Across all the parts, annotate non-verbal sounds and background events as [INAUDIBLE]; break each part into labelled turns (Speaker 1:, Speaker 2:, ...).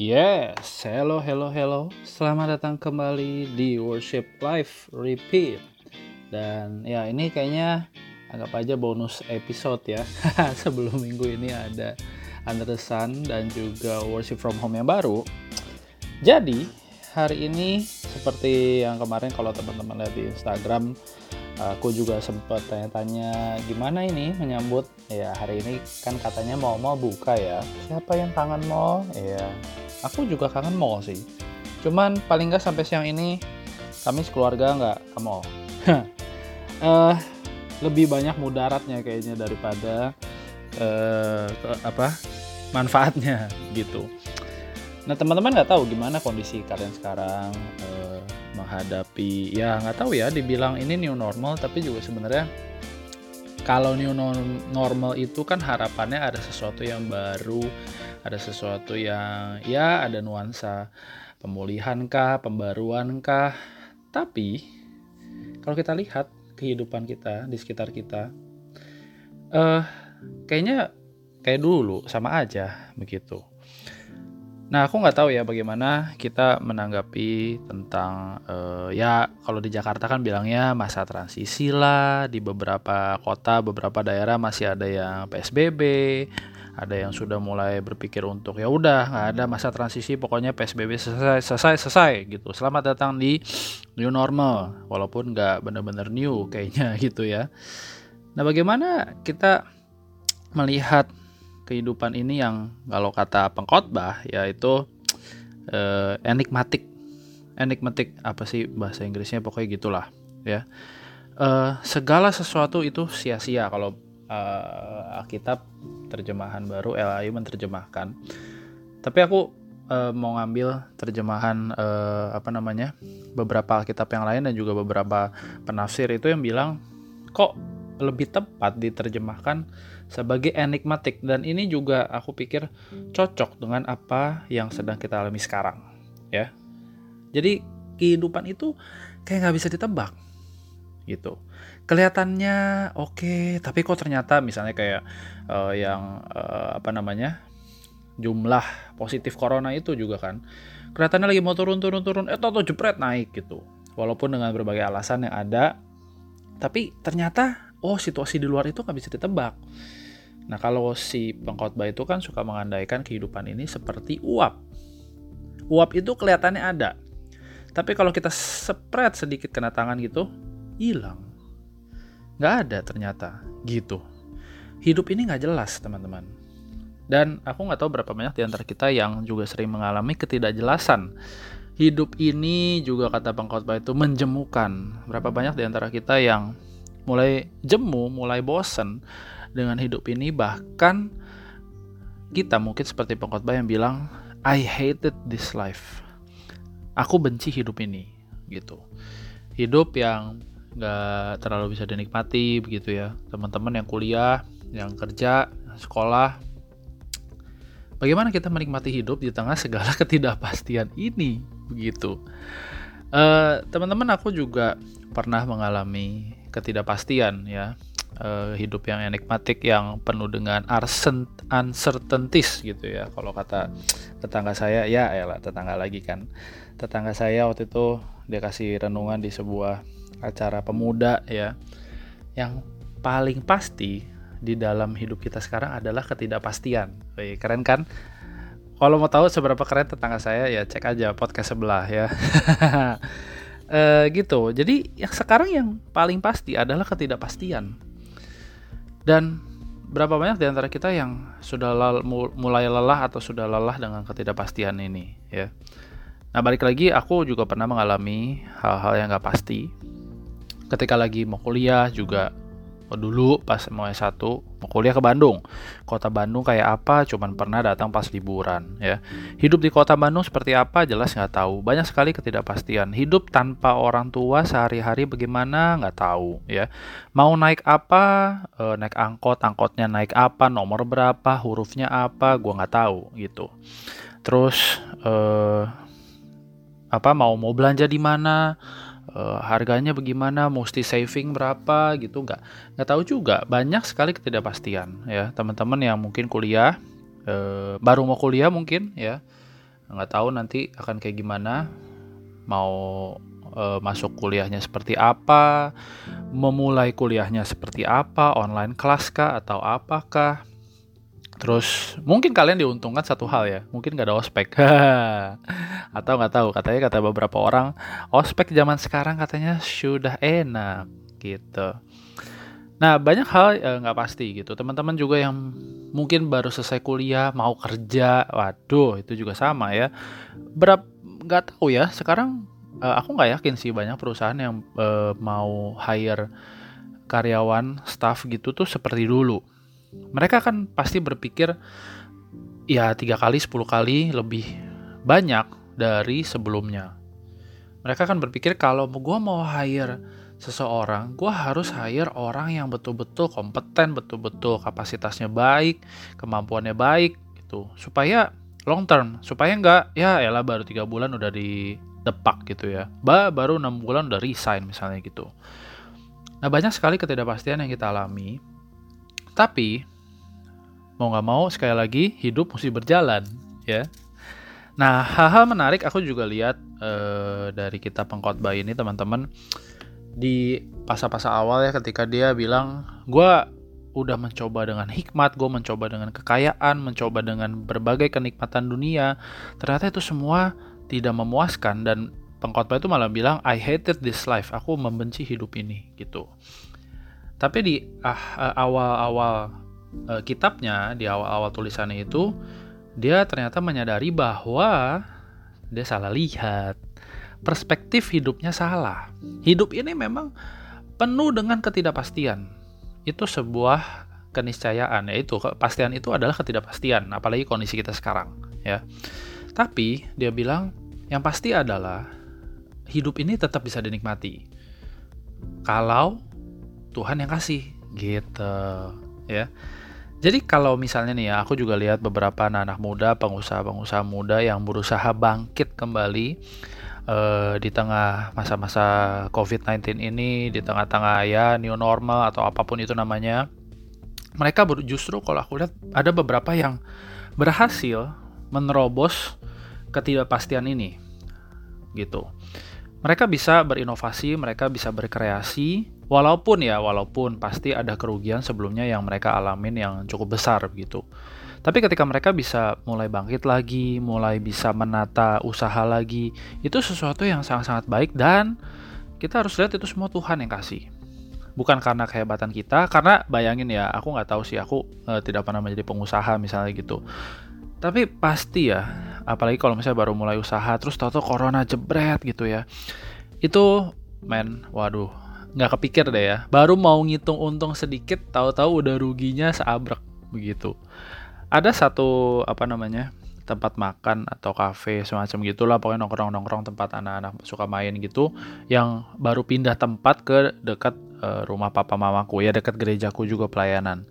Speaker 1: Yes, hello, hello, hello. Selamat datang kembali di Worship Live Repeat. Dan ya ini kayaknya anggap aja bonus episode ya. [LAUGHS] Sebelum minggu ini ada Under the Sun dan juga Worship from Home yang baru. Jadi hari ini seperti yang kemarin kalau teman-teman lihat di Instagram aku juga sempat tanya-tanya gimana ini menyambut? Ya hari ini kan katanya mau mau buka ya. Siapa yang kangen mall? Ya aku juga kangen mall sih. Cuman paling nggak sampai siang ini kami sekeluarga nggak ke mall. Uh, [LAUGHS] lebih banyak mudaratnya kayaknya daripada uh, ke, apa manfaatnya [LAUGHS] gitu nah teman-teman nggak tahu gimana kondisi kalian sekarang uh, menghadapi ya nggak tahu ya dibilang ini new normal tapi juga sebenarnya kalau new normal itu kan harapannya ada sesuatu yang baru, ada sesuatu yang ya ada nuansa pemulihan kah, pembaruan kah. Tapi kalau kita lihat kehidupan kita di sekitar kita, eh kayaknya kayak dulu sama aja begitu. Nah, aku nggak tahu ya bagaimana kita menanggapi tentang uh, ya kalau di Jakarta kan bilangnya masa transisi lah, di beberapa kota, beberapa daerah masih ada yang PSBB, ada yang sudah mulai berpikir untuk ya udah nggak ada masa transisi, pokoknya PSBB selesai, selesai, selesai gitu. Selamat datang di new normal, walaupun nggak benar-benar new kayaknya [LAUGHS] gitu ya. Nah, bagaimana kita melihat kehidupan ini yang kalau kata pengkhotbah yaitu uh, enigmatik. Enigmatik apa sih bahasa Inggrisnya? Pokoknya gitulah ya. Uh, segala sesuatu itu sia-sia. Kalau uh, Alkitab terjemahan baru LAI menerjemahkan. Tapi aku uh, mau ngambil terjemahan uh, apa namanya beberapa Alkitab yang lain dan juga beberapa penafsir itu yang bilang kok lebih tepat diterjemahkan sebagai enigmatik. Dan ini juga aku pikir cocok dengan apa yang sedang kita alami sekarang ya. Jadi kehidupan itu kayak nggak bisa ditebak gitu. Kelihatannya oke okay, tapi kok ternyata misalnya kayak uh, yang uh, apa namanya jumlah positif corona itu juga kan kelihatannya lagi mau turun turun turun eh toto jepret naik gitu. Walaupun dengan berbagai alasan yang ada tapi ternyata oh situasi di luar itu nggak bisa ditebak Nah, kalau si pengkhotbah itu kan suka mengandaikan kehidupan ini seperti uap. Uap itu kelihatannya ada. Tapi kalau kita spread sedikit kena tangan gitu, hilang. Nggak ada ternyata, gitu. Hidup ini nggak jelas, teman-teman. Dan aku nggak tahu berapa banyak di antara kita yang juga sering mengalami ketidakjelasan. Hidup ini juga kata pengkhotbah itu menjemukan. Berapa banyak di antara kita yang mulai jemu, mulai bosen, dengan hidup ini. Bahkan kita mungkin seperti pengkhotbah yang bilang I hated this life. Aku benci hidup ini gitu. Hidup yang gak terlalu bisa dinikmati begitu ya. Teman-teman yang kuliah yang kerja sekolah bagaimana kita menikmati hidup di tengah segala [LAUGHS] ketidakpastian ini begitu. Uh, teman-teman aku juga pernah mengalami ketidakpastian ya. Uh, hidup yang enigmatik yang penuh dengan uncertainties gitu ya. Kalau kata tetangga saya ya ya lah tetangga lagi kan. Tetangga saya waktu itu dia kasih renungan di sebuah acara pemuda ya. Yang paling pasti di dalam hidup kita sekarang adalah ketidakpastian. Wih, keren kan? Kalau mau tahu seberapa keren tetangga saya ya cek aja podcast sebelah ya [LAUGHS] e, gitu jadi yang sekarang yang paling pasti adalah ketidakpastian dan berapa banyak di antara kita yang sudah lal, mulai lelah atau sudah lelah dengan ketidakpastian ini ya. Nah balik lagi aku juga pernah mengalami hal-hal yang gak pasti. Ketika lagi mau kuliah juga dulu pas mau S1 mau kuliah ke Bandung. Kota Bandung kayak apa cuman pernah datang pas liburan ya. Hidup di kota Bandung seperti apa jelas nggak tahu. Banyak sekali ketidakpastian. Hidup tanpa orang tua sehari-hari bagaimana nggak tahu ya. Mau naik apa, e, naik angkot, angkotnya naik apa, nomor berapa, hurufnya apa, gua nggak tahu gitu. Terus e, apa mau mau belanja di mana? Uh, harganya bagaimana, mesti saving berapa gitu nggak nggak tahu juga. Banyak sekali ketidakpastian ya. Teman-teman yang mungkin kuliah uh, baru mau kuliah mungkin ya nggak tahu nanti akan kayak gimana. Mau uh, masuk kuliahnya seperti apa memulai kuliahnya seperti apa online kelas kah atau apakah Terus mungkin kalian diuntungkan satu hal ya, mungkin gak ada ospek. [LAUGHS] Atau nggak tahu, katanya kata beberapa orang, ospek zaman sekarang katanya sudah enak gitu. Nah banyak hal nggak eh, pasti gitu. Teman-teman juga yang mungkin baru selesai kuliah mau kerja, waduh itu juga sama ya. Berap nggak tahu ya. Sekarang eh, aku nggak yakin sih banyak perusahaan yang eh, mau hire karyawan, staff gitu tuh seperti dulu mereka kan pasti berpikir ya tiga kali, sepuluh kali lebih banyak dari sebelumnya. Mereka kan berpikir kalau gue mau hire seseorang, gue harus hire orang yang betul-betul kompeten, betul-betul kapasitasnya baik, kemampuannya baik, gitu, supaya long term, supaya nggak ya elah baru tiga bulan udah di depak gitu ya, ba baru enam bulan udah resign misalnya gitu. Nah banyak sekali ketidakpastian yang kita alami tapi mau nggak mau sekali lagi hidup mesti berjalan ya. Nah hal-hal menarik aku juga lihat uh, dari kita pengkhotbah ini teman-teman di pasal-pasal awal ya ketika dia bilang gue udah mencoba dengan hikmat, gue mencoba dengan kekayaan, mencoba dengan berbagai kenikmatan dunia. Ternyata itu semua tidak memuaskan dan pengkhotbah itu malah bilang I hated this life, aku membenci hidup ini gitu. Tapi di ah, awal-awal uh, kitabnya, di awal-awal tulisannya itu, dia ternyata menyadari bahwa dia salah lihat. Perspektif hidupnya salah. Hidup ini memang penuh dengan ketidakpastian. Itu sebuah keniscayaan, yaitu kepastian itu adalah ketidakpastian, apalagi kondisi kita sekarang, ya. Tapi dia bilang yang pasti adalah hidup ini tetap bisa dinikmati. Kalau Tuhan yang kasih gitu ya. Jadi kalau misalnya nih ya aku juga lihat beberapa anak, -anak muda pengusaha-pengusaha muda yang berusaha bangkit kembali uh, di tengah masa-masa COVID-19 ini di tengah-tengah ya new normal atau apa pun itu namanya mereka justru kalau aku lihat ada beberapa yang berhasil menerobos ketidakpastian ini gitu. Mereka bisa berinovasi mereka bisa berkreasi Walaupun ya, walaupun pasti ada kerugian sebelumnya yang mereka alamin yang cukup besar gitu. Tapi ketika mereka bisa mulai bangkit lagi, mulai bisa menata usaha lagi, itu sesuatu yang sangat-sangat baik dan kita harus lihat itu semua Tuhan yang kasih. Bukan karena kehebatan kita, karena bayangin ya, aku nggak tahu sih, aku e, tidak pernah menjadi pengusaha misalnya gitu. Tapi pasti ya, apalagi kalau misalnya baru mulai usaha, terus tahu-tahu corona jebret gitu ya. Itu, men, waduh, nggak kepikir deh ya. Baru mau ngitung untung sedikit, tahu-tahu udah ruginya seabrek begitu. Ada satu apa namanya tempat makan atau kafe semacam gitulah pokoknya nongkrong-nongkrong tempat anak-anak suka main gitu yang baru pindah tempat ke dekat uh, rumah papa mamaku ya dekat gerejaku juga pelayanan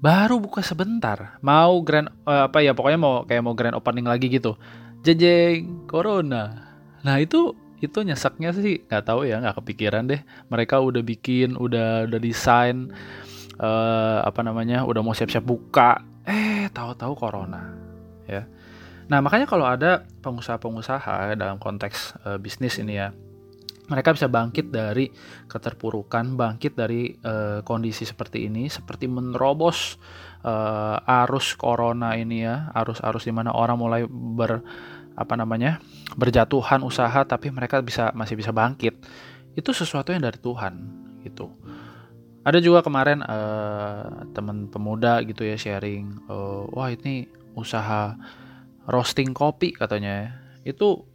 Speaker 1: baru buka sebentar mau grand uh, apa ya pokoknya mau kayak mau grand opening lagi gitu jejeng corona nah itu itu nyeseknya sih nggak tahu ya nggak kepikiran deh. Mereka udah bikin udah udah desain uh, apa namanya udah mau siap-siap buka. Eh tahu-tahu corona ya. Nah makanya kalau ada pengusaha-pengusaha dalam konteks uh, bisnis ini ya mereka bisa bangkit dari keterpurukan bangkit dari uh, kondisi seperti ini seperti menerobos uh, arus corona ini ya arus-arus di mana orang mulai ber apa namanya berjatuhan usaha tapi mereka bisa masih bisa bangkit. Itu sesuatu yang dari Tuhan gitu. Ada juga kemarin uh, teman pemuda gitu ya sharing uh, wah ini usaha roasting kopi katanya ya. itu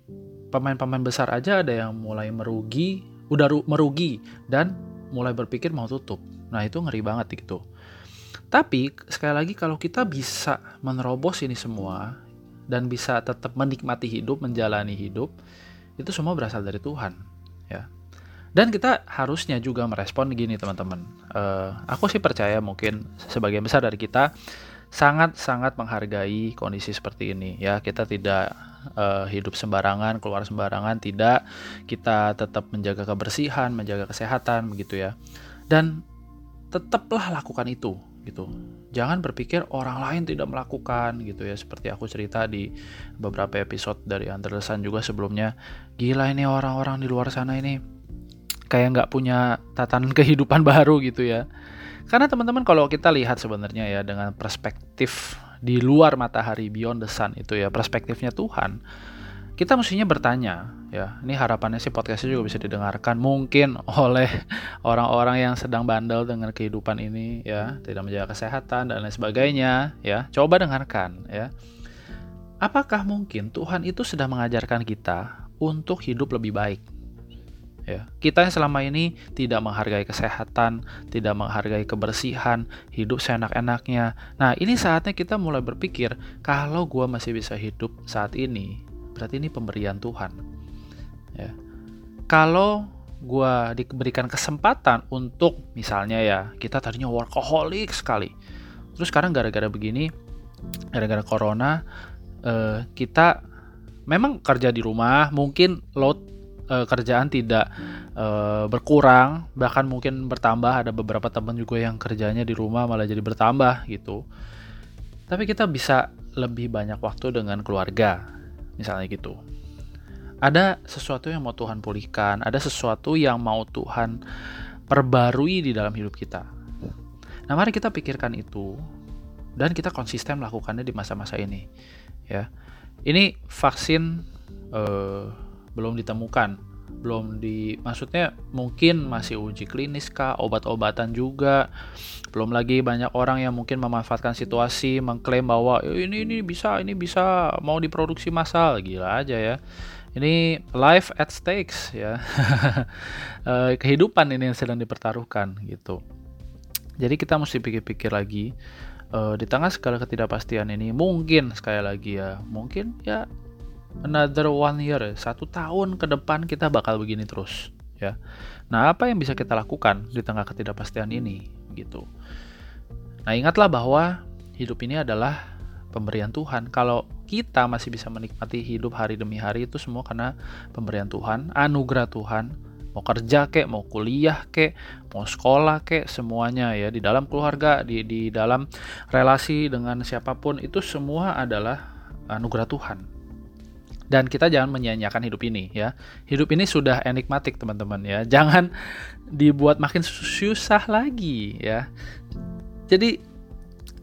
Speaker 1: pemain-pemain besar aja ada yang mulai merugi udah merugi dan mulai berpikir mau tutup. Nah itu ngeri banget gitu. Tapi sekali lagi kalau kita bisa menerobos ini semua dan bisa tetap menikmati hidup, menjalani hidup, itu semua berasal dari Tuhan, ya. Dan kita harusnya juga merespon gini teman-teman. Uh, aku sih percaya mungkin sebagian besar dari kita sangat-sangat menghargai kondisi seperti ini, ya. Kita tidak uh, hidup sembarangan, keluar sembarangan, tidak. Kita tetap menjaga kebersihan, menjaga kesehatan, begitu ya. Dan tetaplah lakukan itu, gitu. Jangan berpikir orang lain tidak melakukan gitu ya seperti aku cerita di beberapa episode dari Sun juga sebelumnya. Gila ini orang-orang di luar sana ini kayak nggak punya tatanan [LAUGHS] kehidupan baru gitu ya. Karena teman-teman kalau kita lihat sebenarnya ya dengan perspektif di luar matahari beyond the sun itu ya perspektifnya Tuhan kita mestinya bertanya ya. Ini harapannya sih podcastnya juga bisa didengarkan. Mungkin oleh [LAUGHS] orang-orang yang sedang bandel dengan kehidupan ini ya. Tidak menjaga kesehatan dan lain sebagainya ya. Coba dengarkan ya. Apakah mungkin Tuhan itu sedang mengajarkan kita untuk hidup lebih baik? Ya. Kita yang selama ini tidak menghargai kesehatan tidak menghargai kebersihan hidup seenak-enaknya. Nah ini saatnya kita mulai berpikir kalau gue masih bisa hidup saat ini berarti ini pemberian Tuhan. Ya. Kalau gue diberikan kesempatan untuk misalnya ya kita tadinya workaholic sekali, terus sekarang gara-gara begini, gara-gara corona eh, kita memang kerja di rumah, mungkin load eh, kerjaan tidak eh, berkurang, bahkan mungkin bertambah. Ada beberapa teman juga yang kerjanya di rumah malah jadi bertambah gitu. Tapi kita bisa lebih banyak waktu dengan keluarga, misalnya gitu. Ada sesuatu yang mau Tuhan pulihkan ada sesuatu yang mau Tuhan perbarui di dalam hidup kita. Nah mari kita pikirkan itu dan kita konsisten melakukannya di masa-masa ini ya. Ini vaksin eh, belum ditemukan belum di maksudnya mungkin masih uji klinis kah obat-obatan juga. Belum lagi banyak orang yang mungkin memanfaatkan situasi mengklaim bahwa e, ini ini bisa ini bisa mau diproduksi massal. Gila aja ya. Ini life at stakes ya. [LAUGHS] Eh, kehidupan ini yang sedang dipertaruhkan gitu. Jadi kita mesti pikir-pikir lagi uh, di tengah segala ketidakpastian ini mungkin sekali lagi ya mungkin ya another one year, satu tahun ke depan kita bakal begini terus, ya. Nah, apa yang bisa kita lakukan di tengah ketidakpastian ini, gitu. Nah, ingatlah bahwa hidup ini adalah pemberian Tuhan. Kalau kita masih bisa menikmati hidup hari demi hari itu semua karena pemberian Tuhan, anugerah Tuhan. Mau kerja kek, mau kuliah kek, mau sekolah kek, semuanya ya di dalam keluarga, di di dalam relasi dengan siapa pun itu semua adalah anugerah Tuhan dan kita jangan menyanyiakan hidup ini ya. Hidup ini sudah enigmatik teman-teman ya. Jangan dibuat makin susah lagi ya. Jadi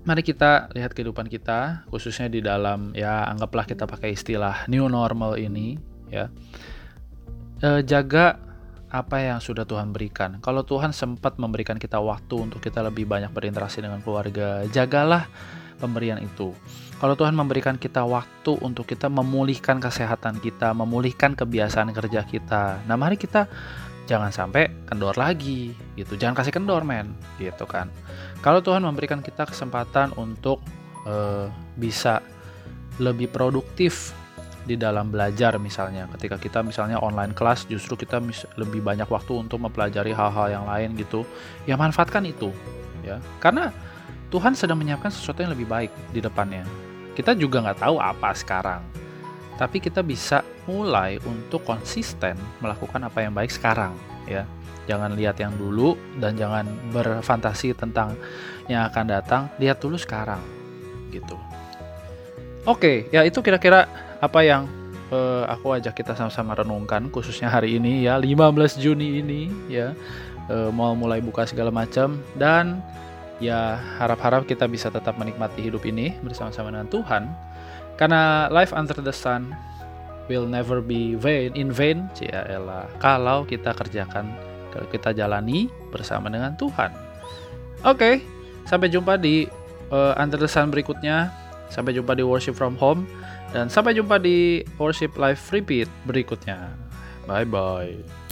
Speaker 1: mari kita lihat kehidupan kita khususnya di dalam ya anggaplah kita pakai istilah new normal ini ya. E, jaga apa yang sudah Tuhan berikan. Kalau Tuhan sempat memberikan kita waktu untuk kita lebih banyak berinteraksi dengan keluarga, jagalah pemberian itu. Kalau Tuhan memberikan kita waktu untuk kita memulihkan kesehatan kita, memulihkan kebiasaan kerja kita. Nah, mari kita jangan sampai kendor lagi gitu. Jangan kasih kendor, men, gitu kan. Kalau Tuhan memberikan kita kesempatan untuk uh, bisa lebih produktif di dalam belajar misalnya ketika kita misalnya online kelas justru kita lebih banyak waktu untuk mempelajari hal-hal yang lain gitu ya manfaatkan itu ya karena Tuhan sedang menyiapkan sesuatu yang lebih baik di depannya. Kita juga nggak tahu apa sekarang, tapi kita bisa mulai untuk konsisten melakukan apa yang baik sekarang, ya. Jangan lihat yang dulu dan jangan berfantasi tentang yang akan datang. Lihat dulu sekarang, gitu. Oke, ya itu kira-kira apa yang uh, aku ajak kita sama-sama renungkan khususnya hari ini ya 15 Juni ini ya uh, mau mulai buka segala macam dan ya harap-harap kita bisa tetap menikmati hidup ini bersama-sama dengan Tuhan. Karena life under the sun will never be vain in vain elah kalau kita kerjakan kalau kita jalani bersama dengan Tuhan. Oke okay, sampai jumpa di uh, under the sun berikutnya. Sampai jumpa di worship from home. Dan sampai jumpa di worship live repeat berikutnya. Bye bye